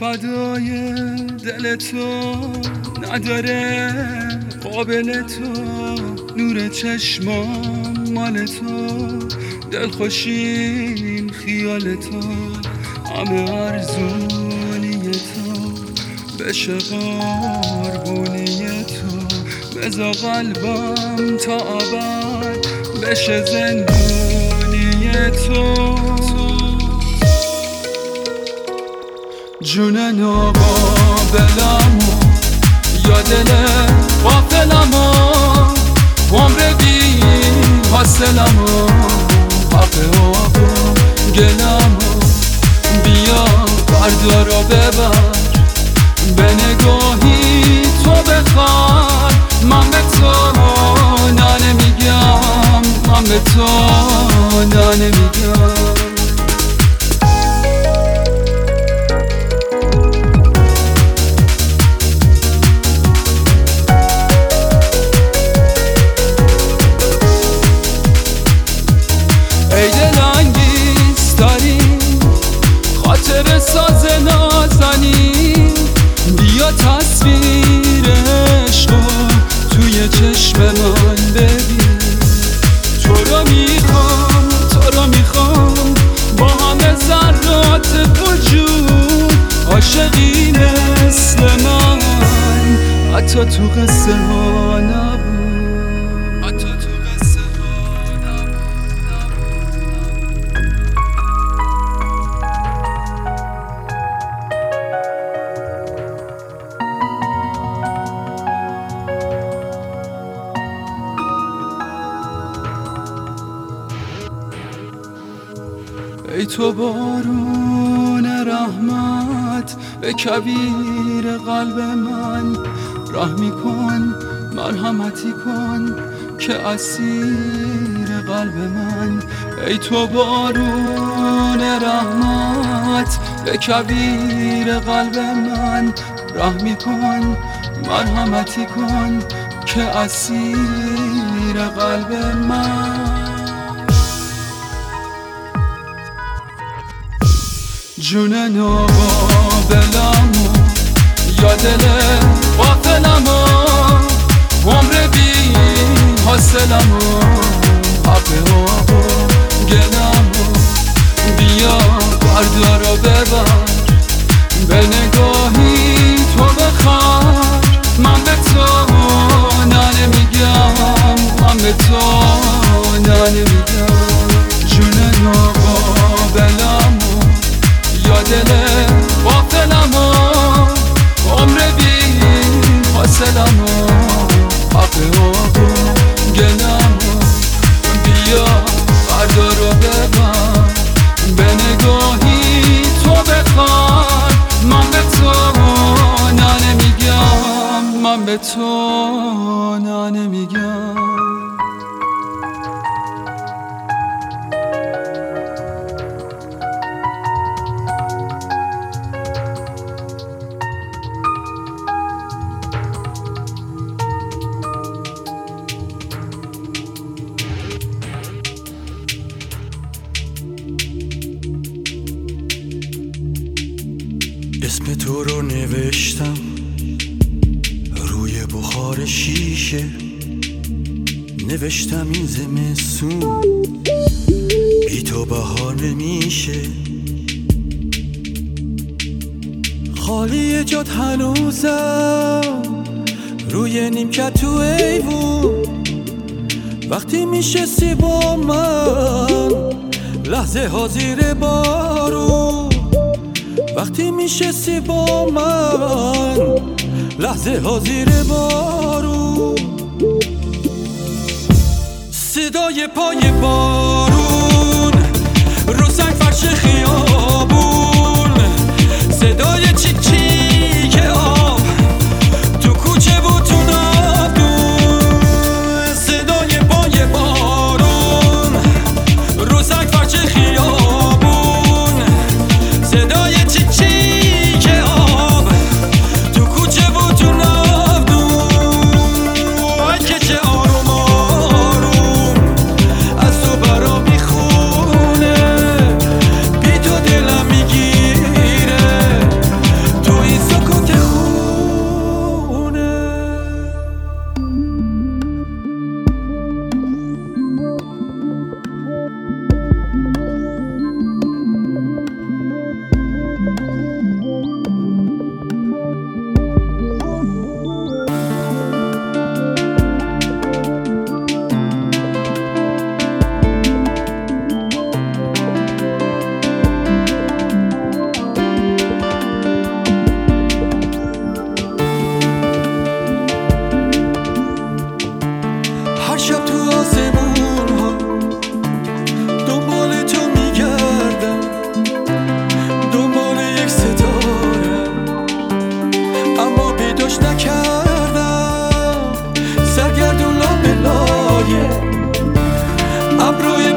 فدای دل تو نداره قابل تو نور چشمام مال تو دل خوشیم خیال تو همه ارزونی تو بشه قربونی تو بزا قلبم تا ابد بشه زندونی تو. جون ناقابلمو یا دل قافلمو عمر بی حاصلمو. حق و گلمو بیا بردارا ببر. به نگاهی تو بخواد من به تو نه نمیگم من به تو نه توی چشم من ببین. تو رو می‌خوام تو رو می‌خوام. با همه ذرات وجود عاشقی مثل من. حتی تو قصه ها کبیر قلب من. رحمی کن مرحمتی کن که اسیر قلب من. ای تو بارون رحمت به کبیر قلب من. رحمی کن مرحمتی کن که اسیر قلب من. جون ناقابلمو یا دل قافلمو عمر بی حاصلمو. حق آب و گلمو بیا بردارا ببر. به نگاهی تو بخواد من به تو نه نمیگم من به تو نه نمیگم جون ناقابلمو یا دل حاصلمو حق و گلمو بیا بردار و ببر به نگاهی تو بخواد من به تو نه نمیگم من به تو نه اسم تو رو نوشتم. روی بخار شیشه نوشتم این زمستون. بی تو بهار نمیشه. خالی جات هنوزم. روی نیمکت تو ایوون. وقتی میشستی با من لحظه ها زیر بارون. وقتی میشستی با من لحظه ها زیر بارون صدای پای بارون رو سنگ فرش خیابون. добрую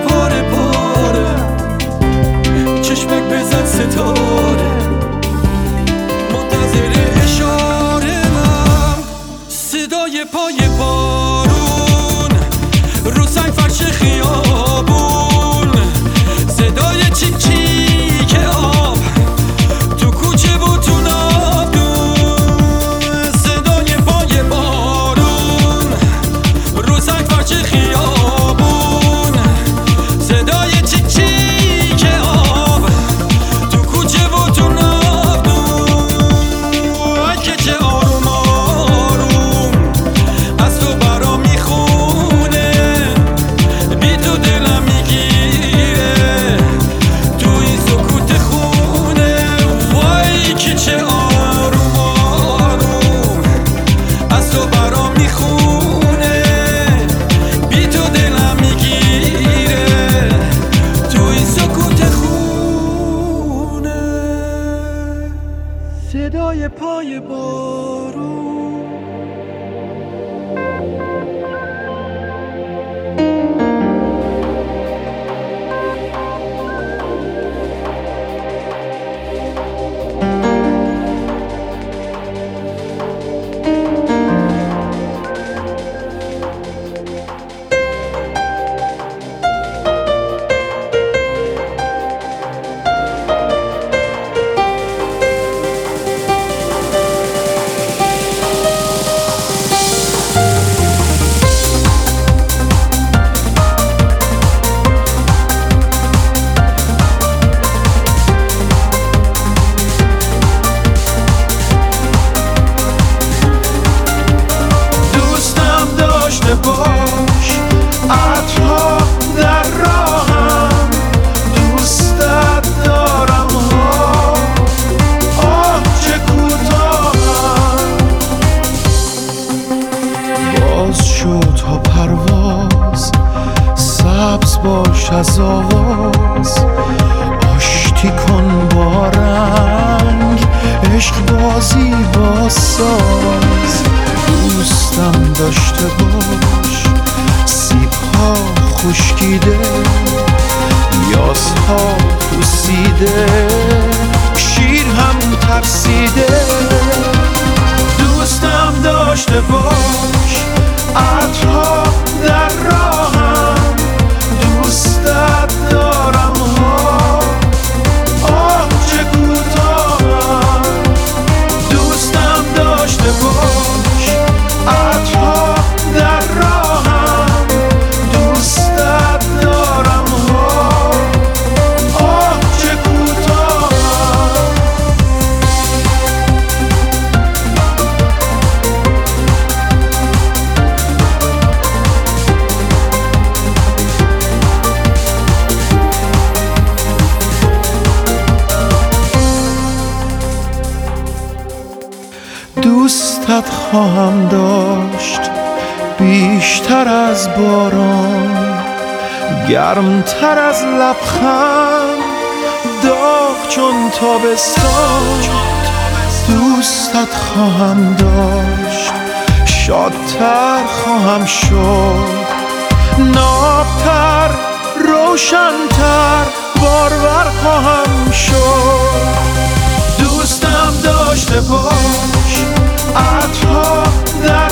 از آواز آشتی کن با رنگ عشق بازی با ساز. دوستم داشته باش سیب ها خشکیده یاس ها پوسیده. شیر هم ترسیده. دوستم داشته باش عطرها در راهم خواهم داشت بیشتر از باران گرمتر از لبخند. داغ چون تابستان دوستت خواهم داشت شادتر خواهم شد. نابتر روشنتر بارور خواهم شد. دوستم داشته باش عطرها در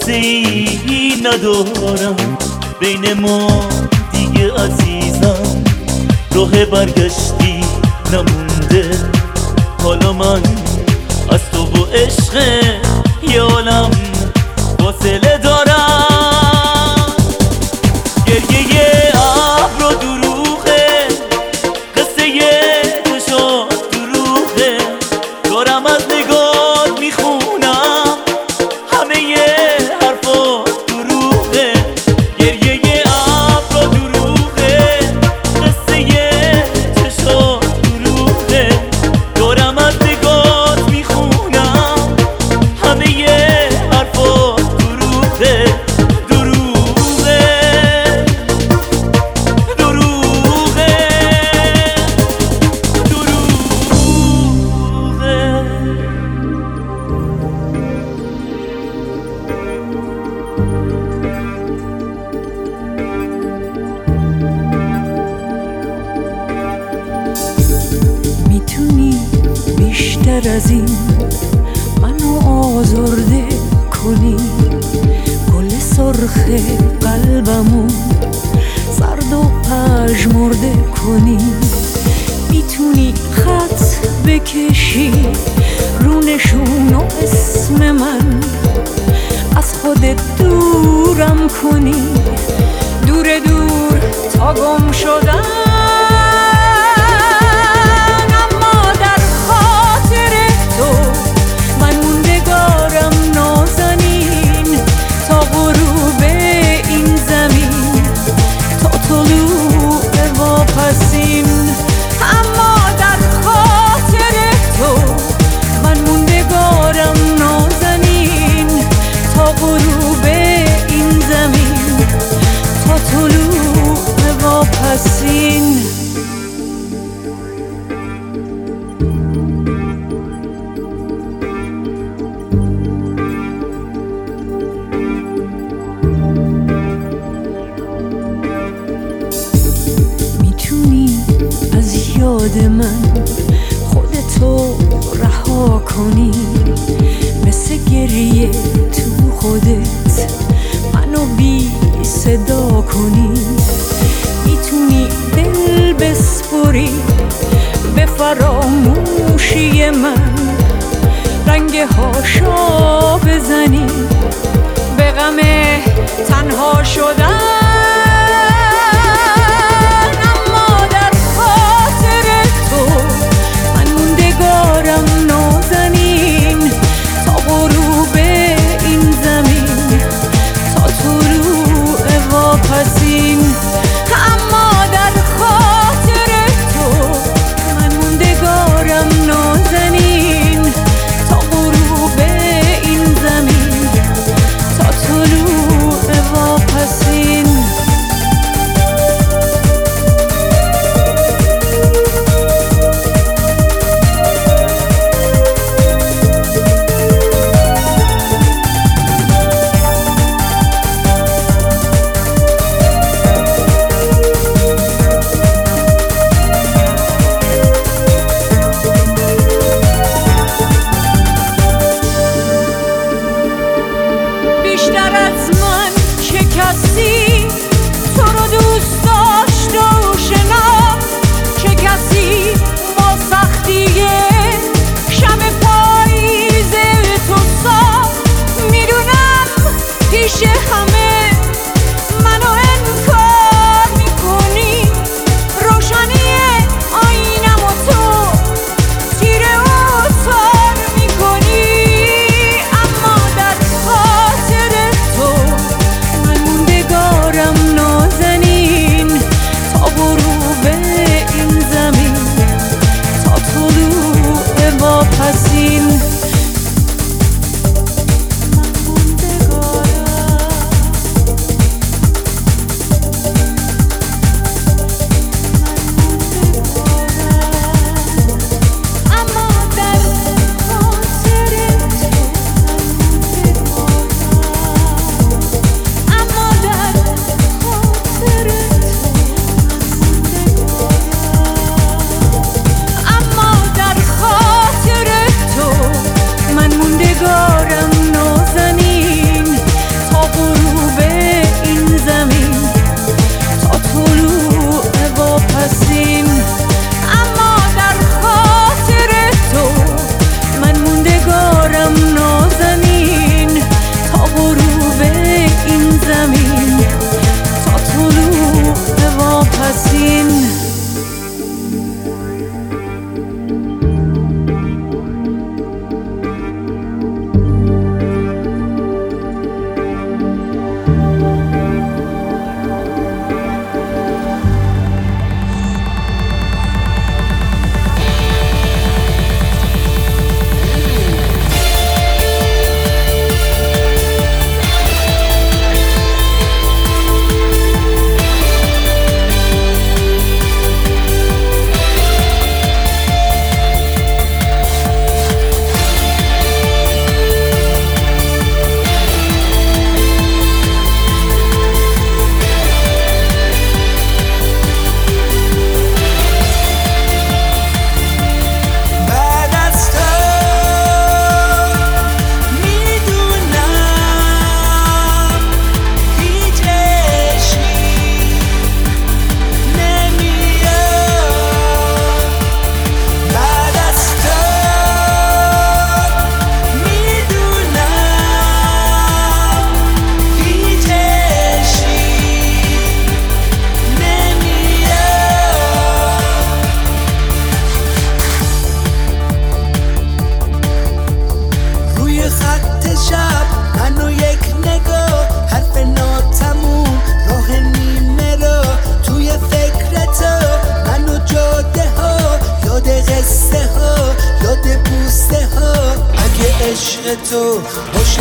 See. هاشا بزنی؟ به غم تنها شدن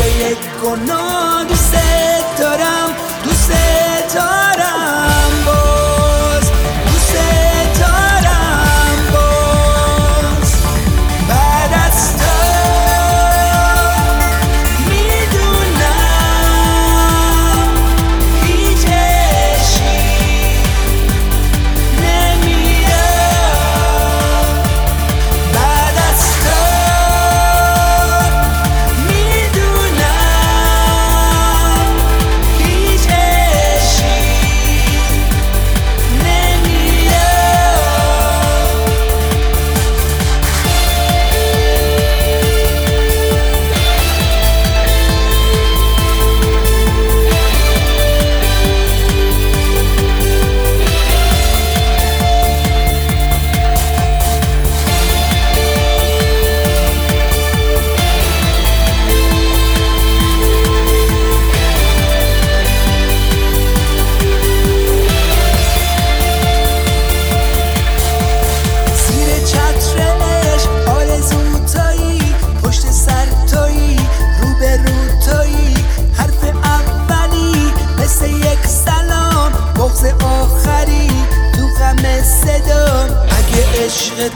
یک گناه دوست دارم دوست دارم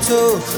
عشق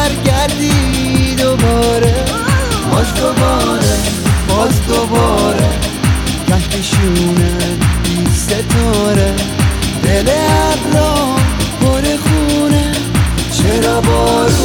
برگردی دوباره. باز دوباره باز دوباره. کهکشونه بی ستاره دل ابرام پر خونه. چرا باز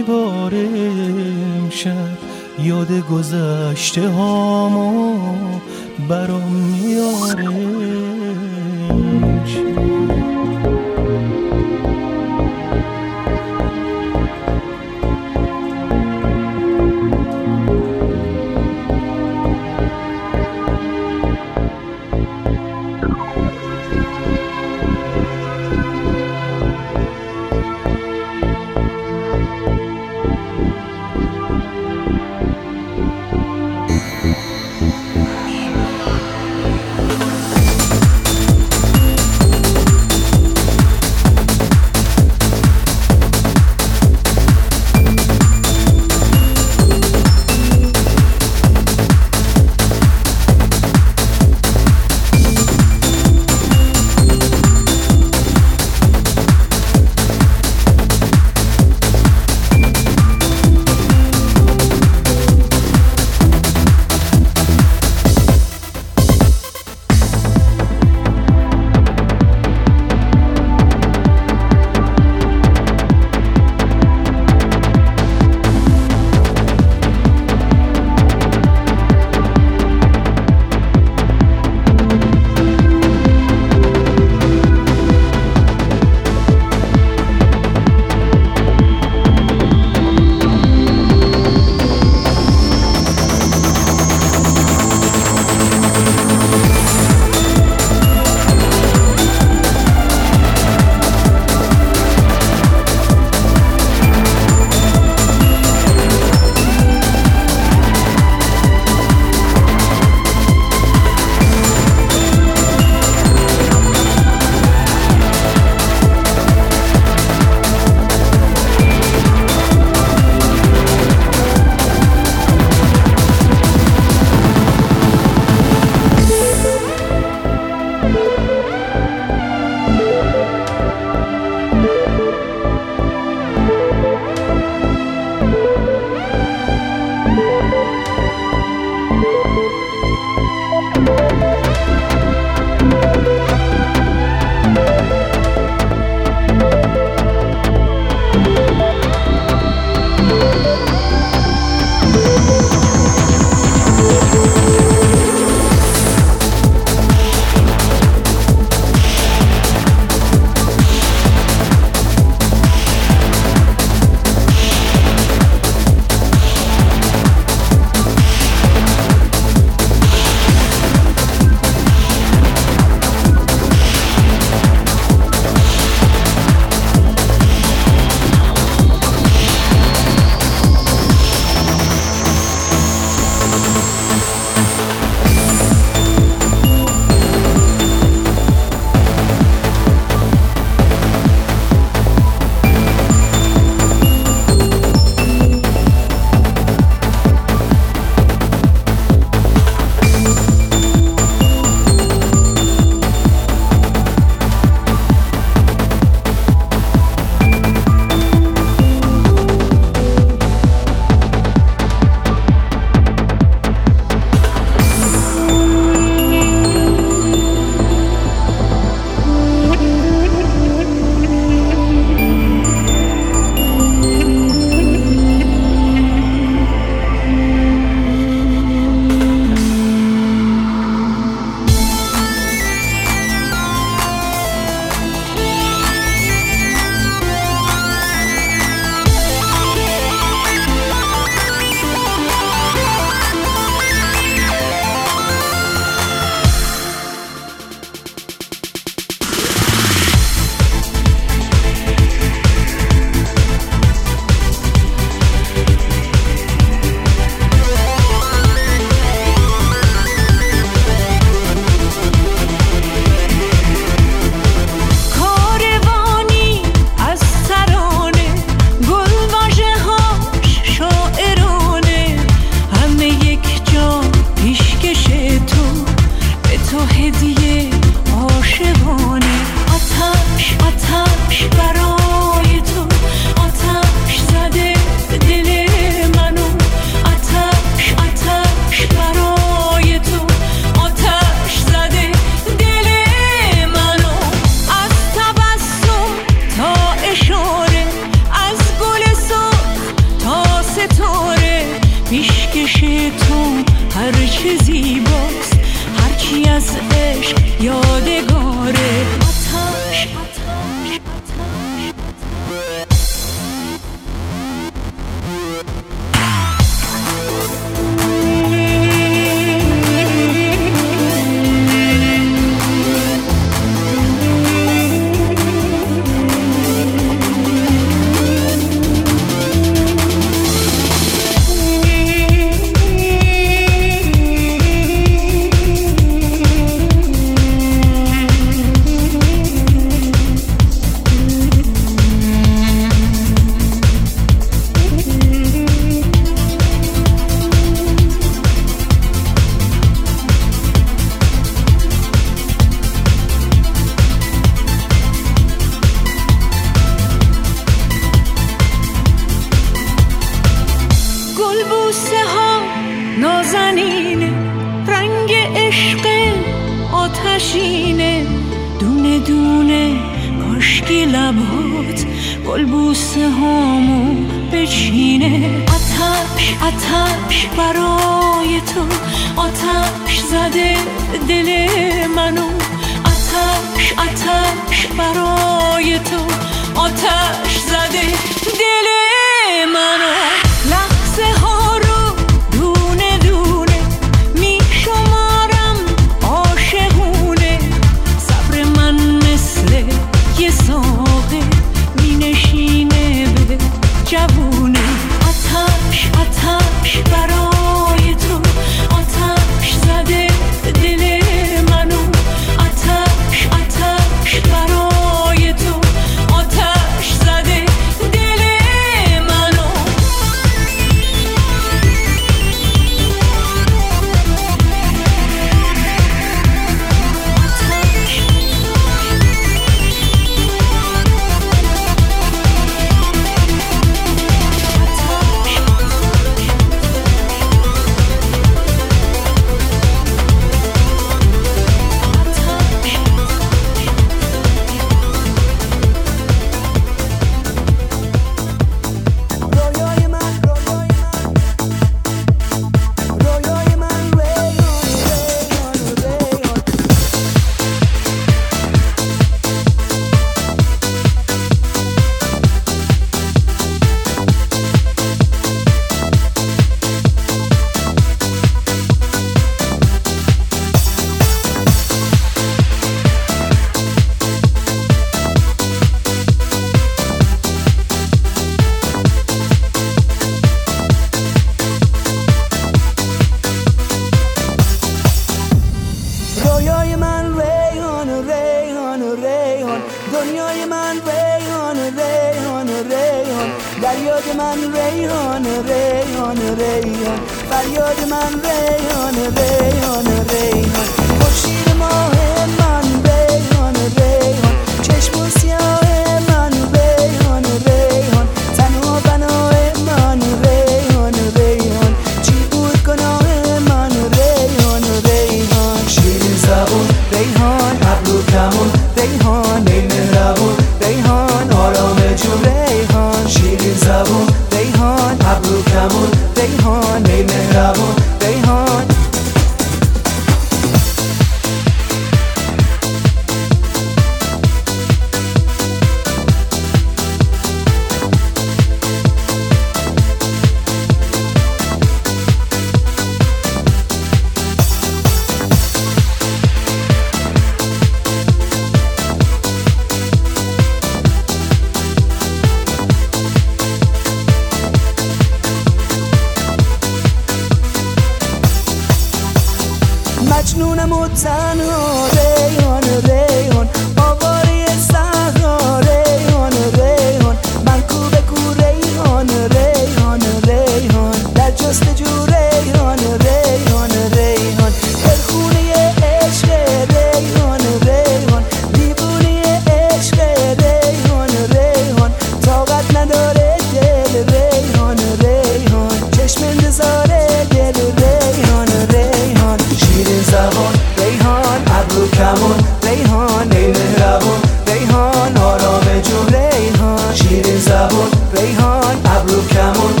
ریحان ابرو کمون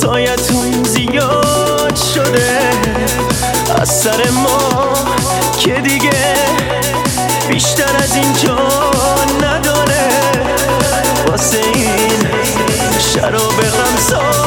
سایتون زیاد شده. از سر ما که دیگه بیشتر از این جا نداره. واسه این شراب غمزا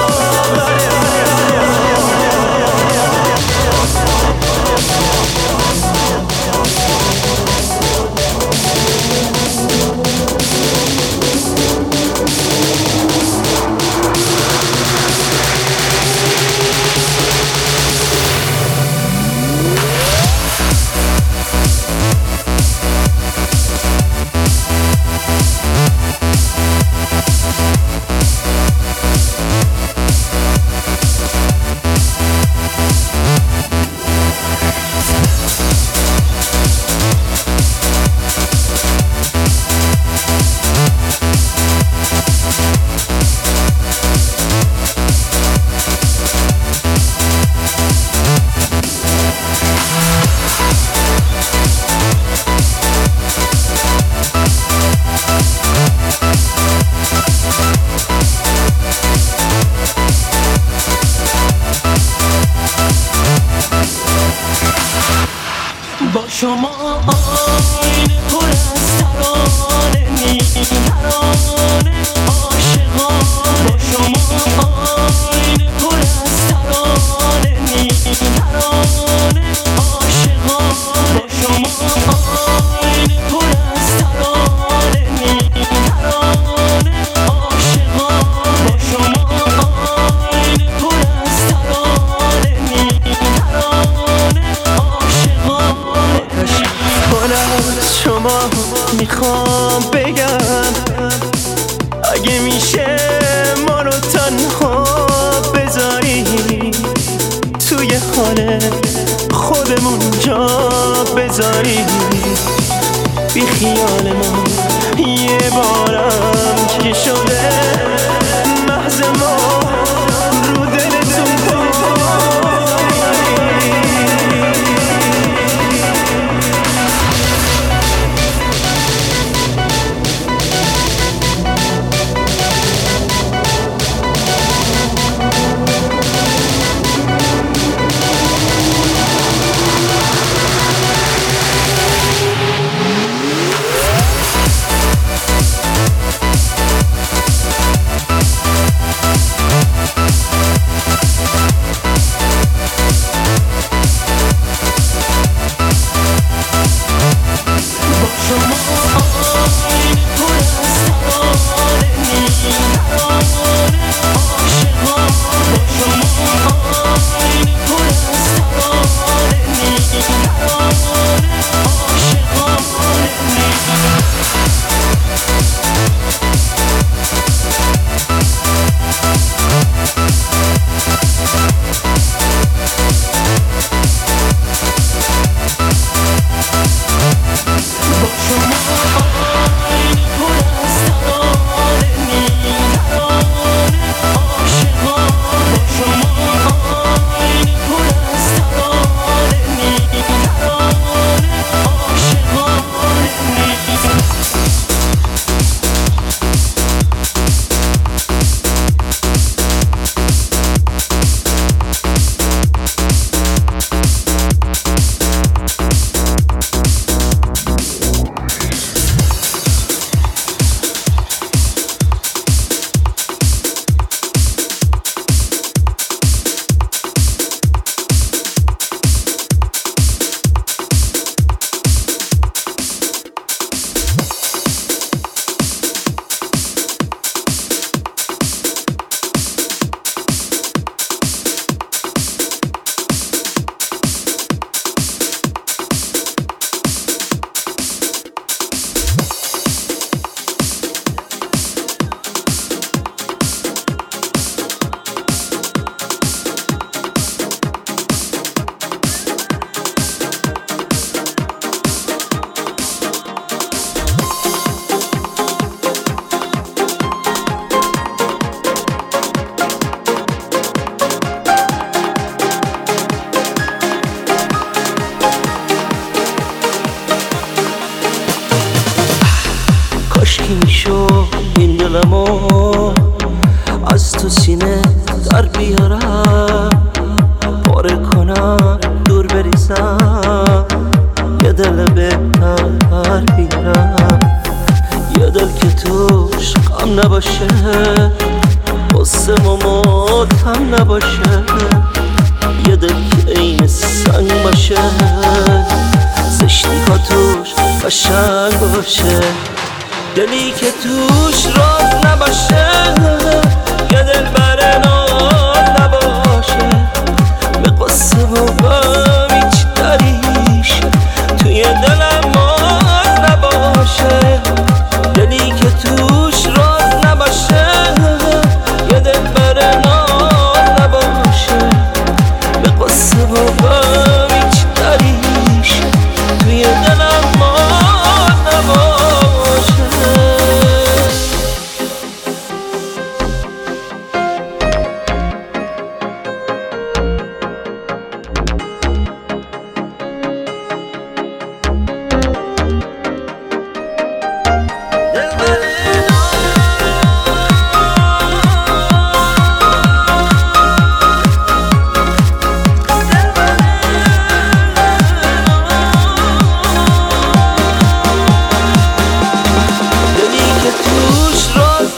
خیال ما. یه بارم که شده محض ما.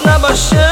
那么深。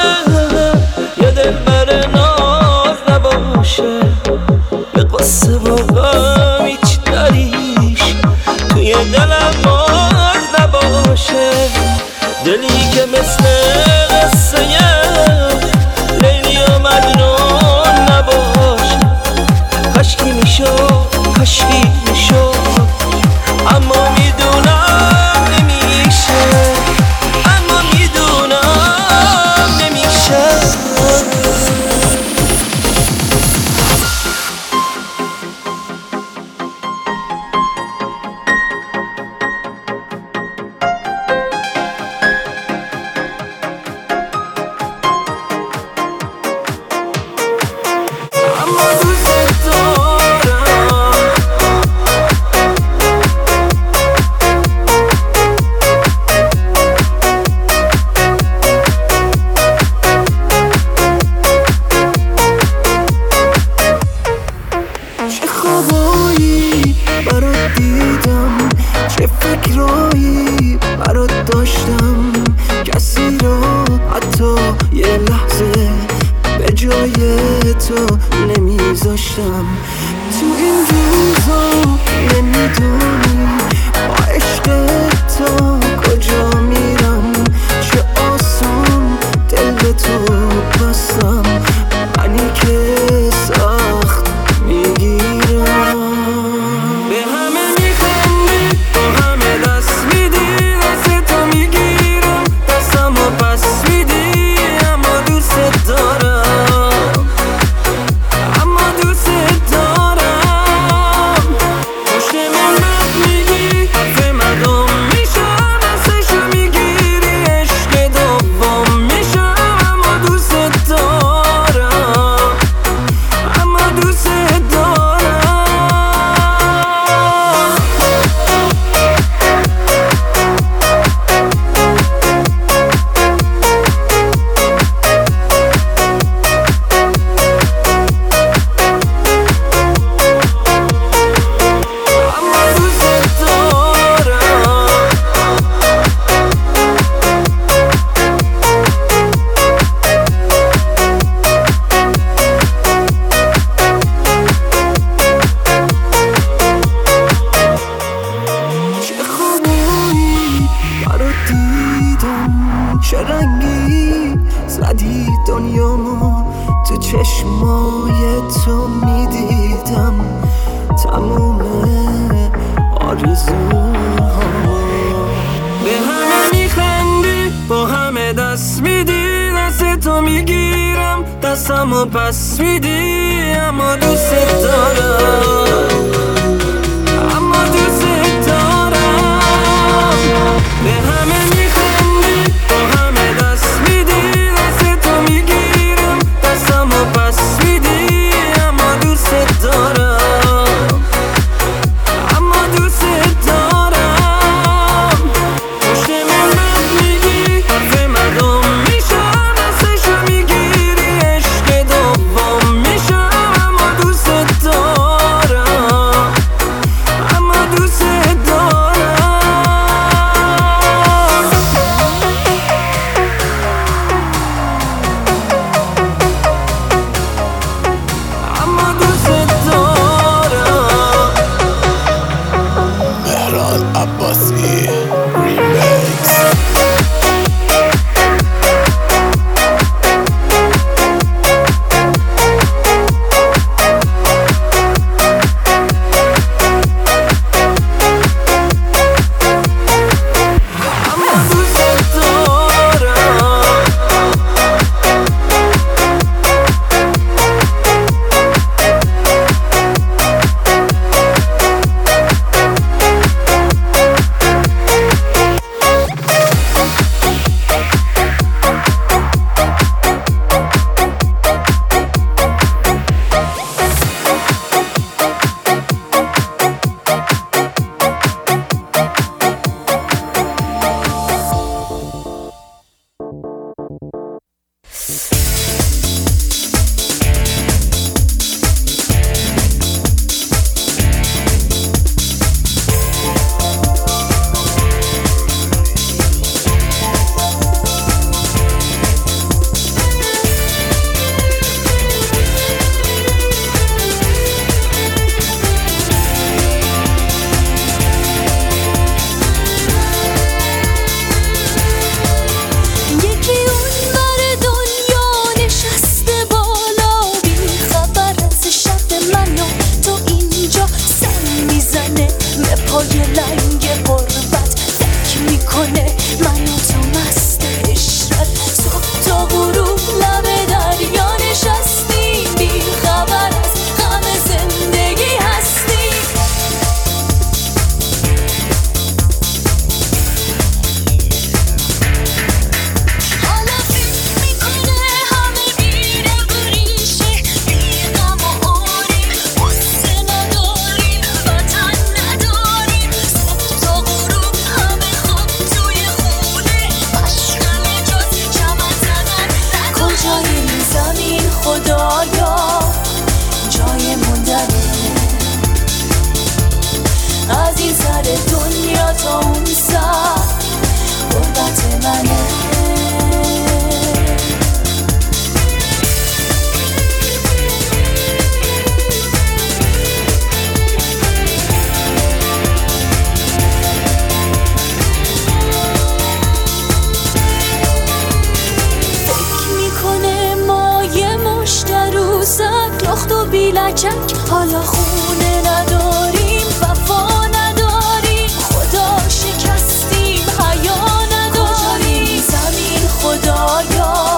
بچک حالا خونه نداریم وفا نداریم. خدا شکستیم حیا نداریم. زمین خدایا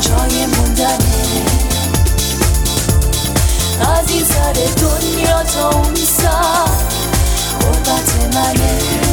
جای موندنه. از این سر دنیا تا اون سر قربت منه.